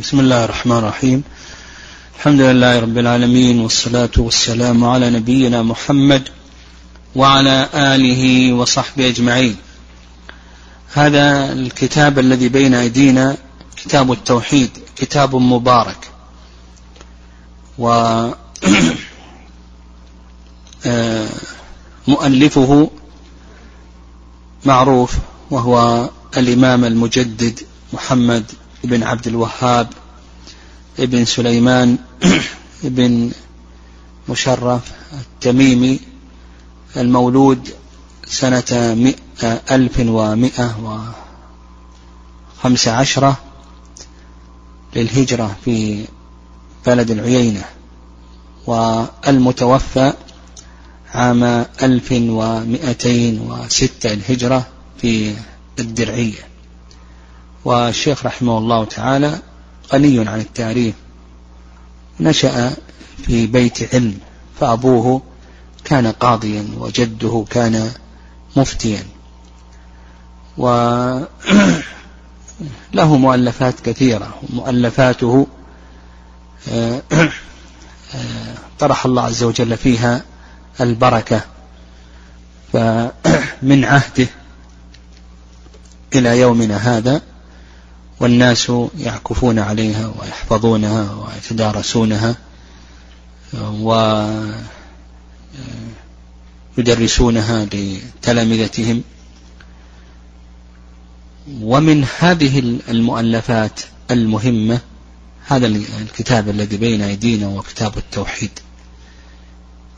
بسم الله الرحمن الرحيم. الحمد لله رب العالمين والصلاة والسلام على نبينا محمد وعلى آله وصحبه أجمعين. هذا الكتاب الذي بين أيدينا كتاب التوحيد كتاب مبارك. و مؤلفه معروف وهو الإمام المجدد محمد بن عبد الوهاب ابن سليمان ابن مشرف التميمي المولود سنة ألف ومئة وخمس عشرة للهجرة في بلد العيينة. والمتوفى عام ألف ومئتين وستة الهجرة في الدرعية. والشيخ رحمه الله تعالى غني عن التعريف نشأ في بيت علم فأبوه كان قاضيا وجده كان مفتيا. وله مؤلفات كثيرة مؤلفاته آه، آه، طرح الله عز وجل فيها البركة فمن عهده إلى يومنا هذا والناس يعكفون عليها ويحفظونها ويتدارسونها ويدرسونها لتلامذتهم. ومن هذه المؤلفات المهمة هذا الكتاب الذي بين أيدينا وكتاب التوحيد.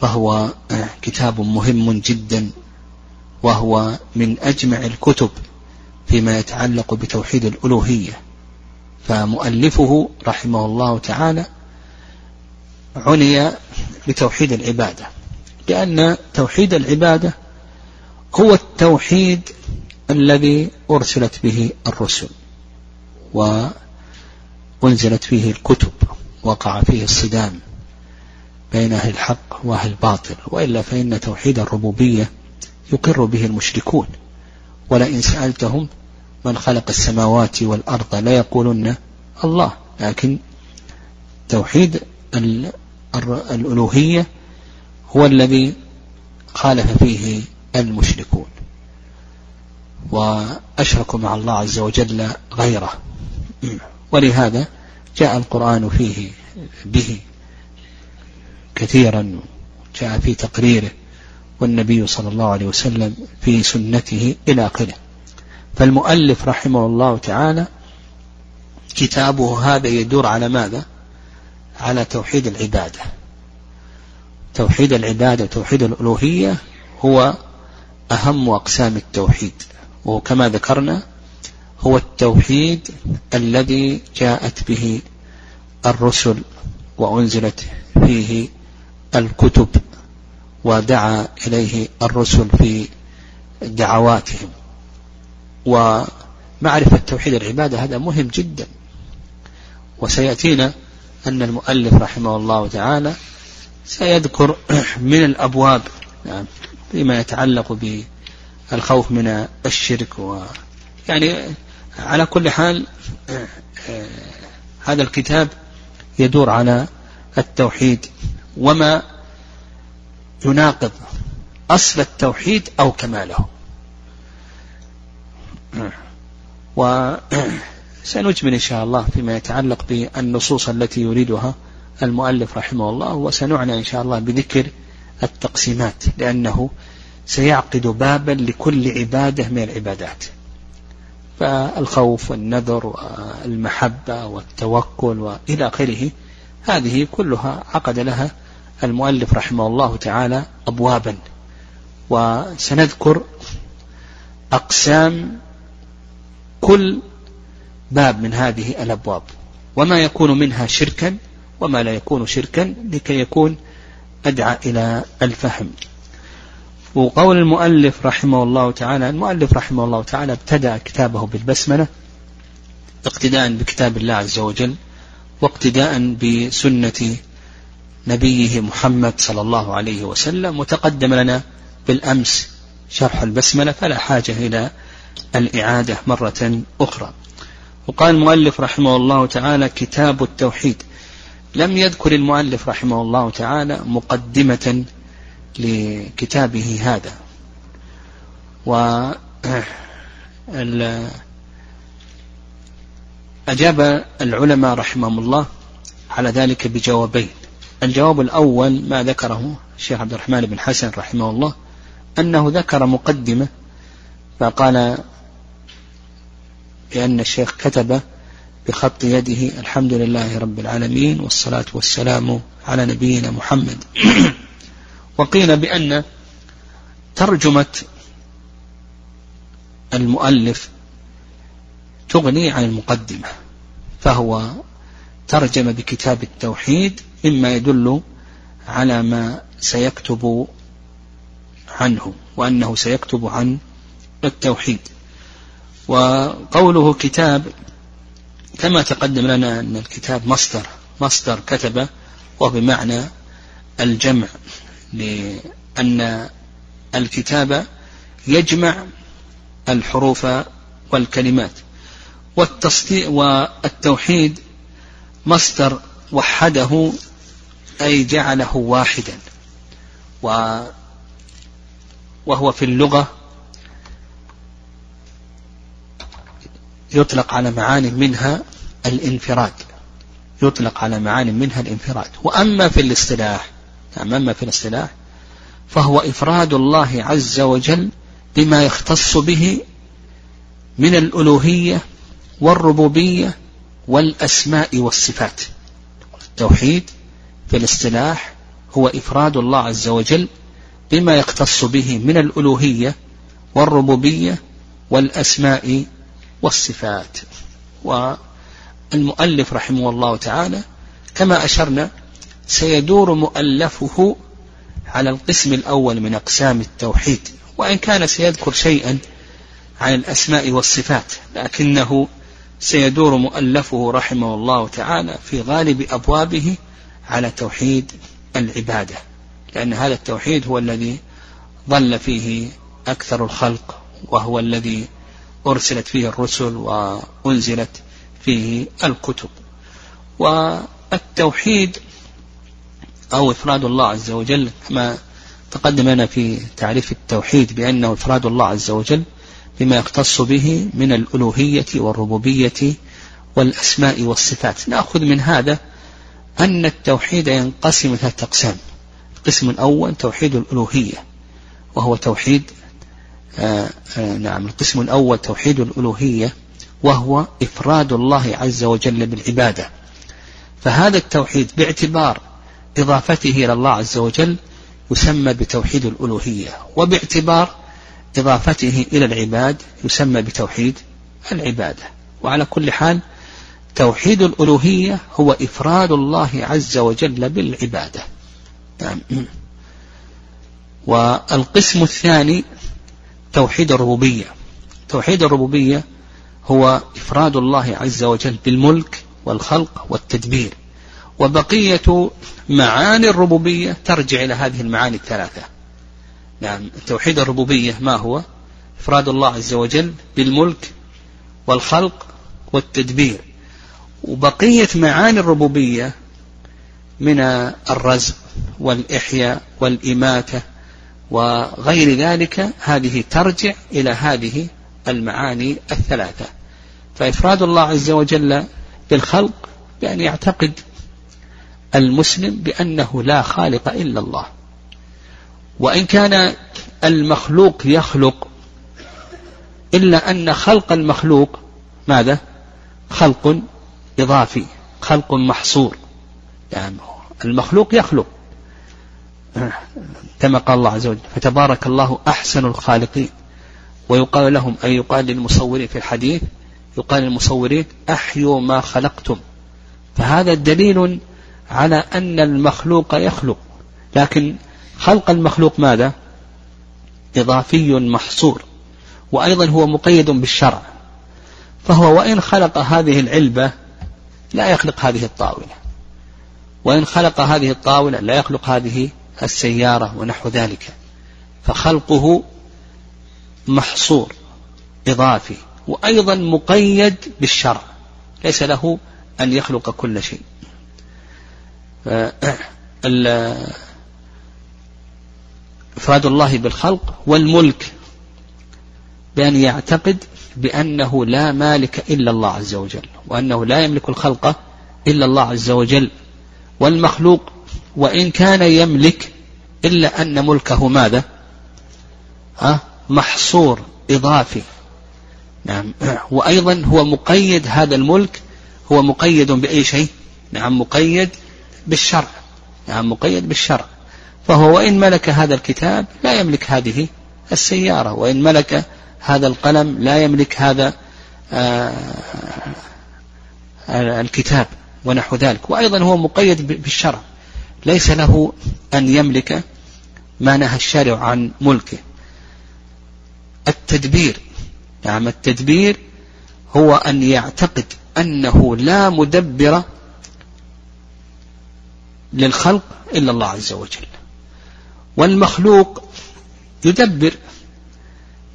فهو كتاب مهم جدا وهو من أجمع الكتب فيما يتعلق بتوحيد الألوهية. فمؤلفه رحمه الله تعالى عني بتوحيد العبادة لأن توحيد العبادة هو التوحيد الذي أرسلت به الرسل وأنزلت فيه الكتب وقع فيه الصدام بين أهل الحق وأهل الباطل وإلا فإن توحيد الربوبية يقر به المشركون. ولئن سألتهم من خلق السماوات والأرض لا يقولن الله. لكن توحيد الألوهية هو الذي خالف فيه المشركون. وأشركوا مع الله عز وجل غيره. ولهذا جاء القرآن فيه به كثيرا جاء في تقريره والنبي صلى الله عليه وسلم في سنته إلى آخره. فالمؤلف رحمه الله تعالى كتابه هذا يدور على ماذا؟ على توحيد العبادة. توحيد العبادة توحيد الألوهية هو أهم أقسام التوحيد. وكما ذكرنا هو التوحيد الذي جاءت به الرسل وأنزلت فيه الكتب ودعا إليه الرسل في دعواتهم. ومعرفة توحيد العبادة هذا مهم جدا. وسيأتينا أن المؤلف رحمه الله تعالى سيذكر من الأبواب يعني فيما يتعلق بالخوف من الشرك و يعني على كل حال هذا الكتاب يدور على التوحيد وما يناقض أصل التوحيد أو كماله. وسنجمل إن شاء الله فيما يتعلق بالنصوص التي يريدها المؤلف رحمه الله وسنعنى إن شاء الله بذكر التقسيمات لأنه سيعقد بابا لكل عبادة من العبادات. فالخوف والنذر والمحبة والتوكل وإلى آخره هذه كلها عقد لها المؤلف رحمه الله تعالى أبوابا. وسنذكر أقسام كل باب من هذه الأبواب وما يكون منها شركا وما لا يكون شركا لكي يكون أدعى إلى الفهم. وقول المؤلف رحمه الله تعالى المؤلف رحمه الله تعالى ابتدأ كتابه بالبسملة اقتداء بكتاب الله عز وجل واقتداء بسنة نبيه محمد صلى الله عليه وسلم وتقدم لنا بالأمس شرح البسملة فلا حاجة إلى الإعادة مرة أخرى. وقال المؤلف رحمه الله تعالى كتاب التوحيد. لم يذكر المؤلف رحمه الله تعالى مقدمة لكتابه هذا. و أجاب العلماء رحمهم الله على ذلك بجوابين. الجواب الأول ما ذكره الشيخ عبد الرحمن بن حسن رحمه الله أنه ذكر مقدمة فقال بأن الشيخ كتب بخط يده الحمد لله رب العالمين والصلاة والسلام على نبينا محمد. وقيل بأن ترجمة المؤلف تغني عن المقدمة فهو ترجم بكتاب التوحيد مما يدل على ما سيكتب عنه وأنه سيكتب عن التوحيد. وقوله كتاب كما تقدم لنا أن الكتاب مصدر مصدر كتب وبمعنى الجمع لأن الكتاب يجمع الحروف والكلمات. والتوحيد مصدر وحده أي جعله واحدا. وهو في اللغة يطلق على معان منها الانفراد. يطلق على معان منها الانفراد. وأما في الاصطلاح نعم أما في الاصطلاح فهو إفراد الله عز وجل بما يختص به من الألوهية والربوبية والأسماء والصفات. التوحيد في الاصطلاح هو إفراد الله عز وجل بما يختص به من الألوهية والربوبية والأسماء والصفات. والمؤلف رحمه الله تعالى كما أشرنا سيدور مؤلفه على القسم الأول من أقسام التوحيد وإن كان سيذكر شيئا عن الأسماء والصفات لكنه سيدور مؤلفه رحمه الله تعالى في غالب أبوابه على توحيد العبادة لأن هذا التوحيد هو الذي ظل فيه أكثر الخلق وهو الذي أرسلت فيه الرسل وأنزلت فيه الكتب. والتوحيد أو إفراد الله عز وجل كما تقدم لنا في تعريف التوحيد بأنه إفراد الله عز وجل بما يختص به من الألوهية والربوبية والأسماء والصفات. نأخذ من هذا أن التوحيد ينقسم ثلاثة أقسام القسم الأول توحيد الألوهية وهو توحيد نعم القسم الأول توحيد الألوهية وهو إفراد الله عز وجل بالعبادة. فهذا التوحيد باعتبار إضافته إلى الله عز وجل يسمى بتوحيد الألوهية وباعتبار إضافته إلى العباد يسمى بتوحيد العبادة. وعلى كل حال توحيد الألوهية هو إفراد الله عز وجل بالعبادة. نعم. والقسم الثاني توحيد الربوبية. توحيد الربوبية هو إفراد الله عز وجل بالملك والخلق والتدبير. وبقية معاني الربوبية ترجع إلى هذه المعاني الثلاثة. نعم توحيد الربوبية ما هو؟ إفراد الله عز وجل بالملك والخلق والتدبير. وبقية معاني الربوبية من الرزق والإحياء والإماتة وغير ذلك هذه ترجع إلى هذه المعاني الثلاثة. فإفراد الله عز وجل بالخلق بأن يعتقد المسلم بأنه لا خالق إلا الله. وإن كان المخلوق يخلق إلا أن خلق المخلوق ماذا؟ خلق إضافي خلق محصور. يعني المخلوق يخلق كما قال الله عز وجل فتبارك الله أحسن الخالقين. ويقال لهم أي يقال للمصورين في الحديث يقال للمصورين أحيوا ما خلقتم. فهذا دليل على أن المخلوق يخلق. لكن خلق المخلوق ماذا؟ إضافي محصور. وأيضا هو مقيد بالشرع. فهو وإن خلق هذه العلبة لا يخلق هذه الطاولة. وإن خلق هذه الطاولة لا يخلق هذه السيارة ونحو ذلك. فخلقه محصور إضافي وأيضا مقيد بالشرع. ليس له أن يخلق كل شيء. إفراد الله بالخلق والملك بأن يعتقد بأنه لا مالك إلا الله عز وجل وأنه لا يملك الخلق إلا الله عز وجل والمخلوق وإن كان يملك إلا أن ملكه ماذا؟ ها؟ محصور إضافي. نعم. وأيضا هو مقيد هذا الملك هو مقيد بأي شيء؟ نعم مقيد بالشرع. نعم مقيد بالشرع. فهو وإن ملك هذا الكتاب لا يملك هذه السيارة وإن ملك هذا القلم لا يملك هذا آه، الكتاب ونحو ذلك. وأيضا هو مقيد بالشرع. ليس له أن يملك ما نهى الشارع عن ملكه. التدبير نعم التدبير هو أن يعتقد أنه لا مدبر للخلق إلا الله عز وجل. والمخلوق يدبر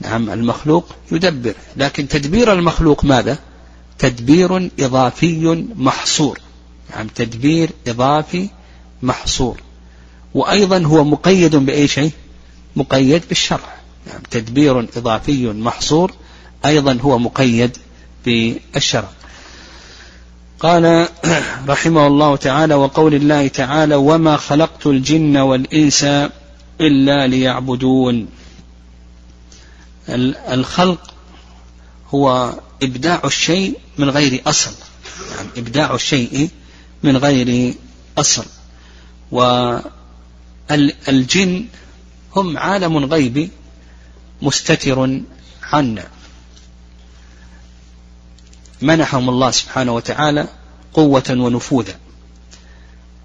نعم المخلوق يدبر. لكن تدبير المخلوق ماذا؟ تدبير إضافي محصور. نعم تدبير إضافي محصور. وأيضا هو مقيد بأي شيء؟ مقيد بالشرع. نعم تدبير إضافي محصور أيضا هو مقيد بالشرع. قال رحمه الله تعالى وقول الله تعالى وما خلقت الجن والإنس إلا ليعبدون الخلق هو إبداع الشيء من غير أصل. يعني إبداع الشيء من غير أصل. والجن هم عالم غيبي مستتر عنا. منحهم الله سبحانه وتعالى قوة ونفوذا.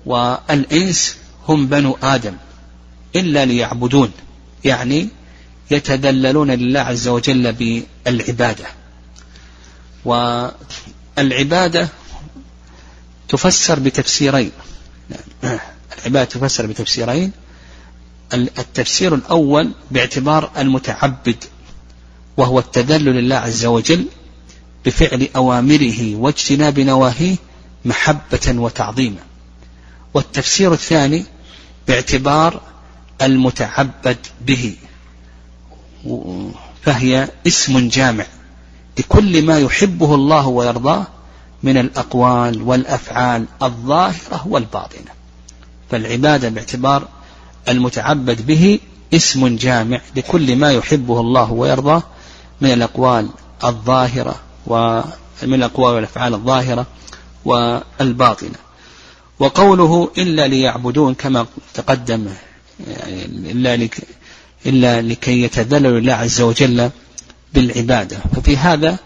والإنس هم بنو آدم إلا ليعبدون يعني يتذللون لله عز وجل بالعبادة. والعبادة تفسر بتفسيرين. العبادة تفسر بتفسيرين. التفسير الأول باعتبار المتعبد وهو التذلل لله عز وجل بفعل أوامره واجتناب نواهيه محبة وتعظيما. والتفسير الثاني باعتبار المتعبد به فهي اسم جامع لكل ما يحبه الله ويرضاه من الأقوال والأفعال الظاهرة والباطنة. فالعبادة باعتبار المتعبد به اسم جامع لكل ما يحبه الله ويرضاه من الأقوال الظاهرة ومن الأقوال والأفعال الظاهرة والباطنة. وقوله إلا ليعبدون كما تقدم يعني إلا إلا لكي يتذللوا الله عز وجل بالعبادة. ففي هذا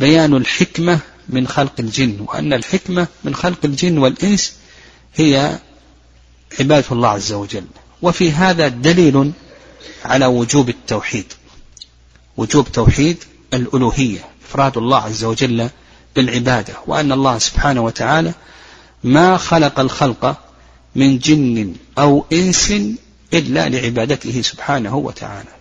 بيان الحكمة من خلق الجن وأن الحكمة من خلق الجن والإنس هي عبادة الله عز وجل. وفي هذا دليل على وجوب التوحيد. وجوب توحيد الألوهية إفراد الله عز وجل بالعبادة. وأن الله سبحانه وتعالى ما خلق الخلق من جن أو إنس إلا لعبادته سبحانه وتعالى.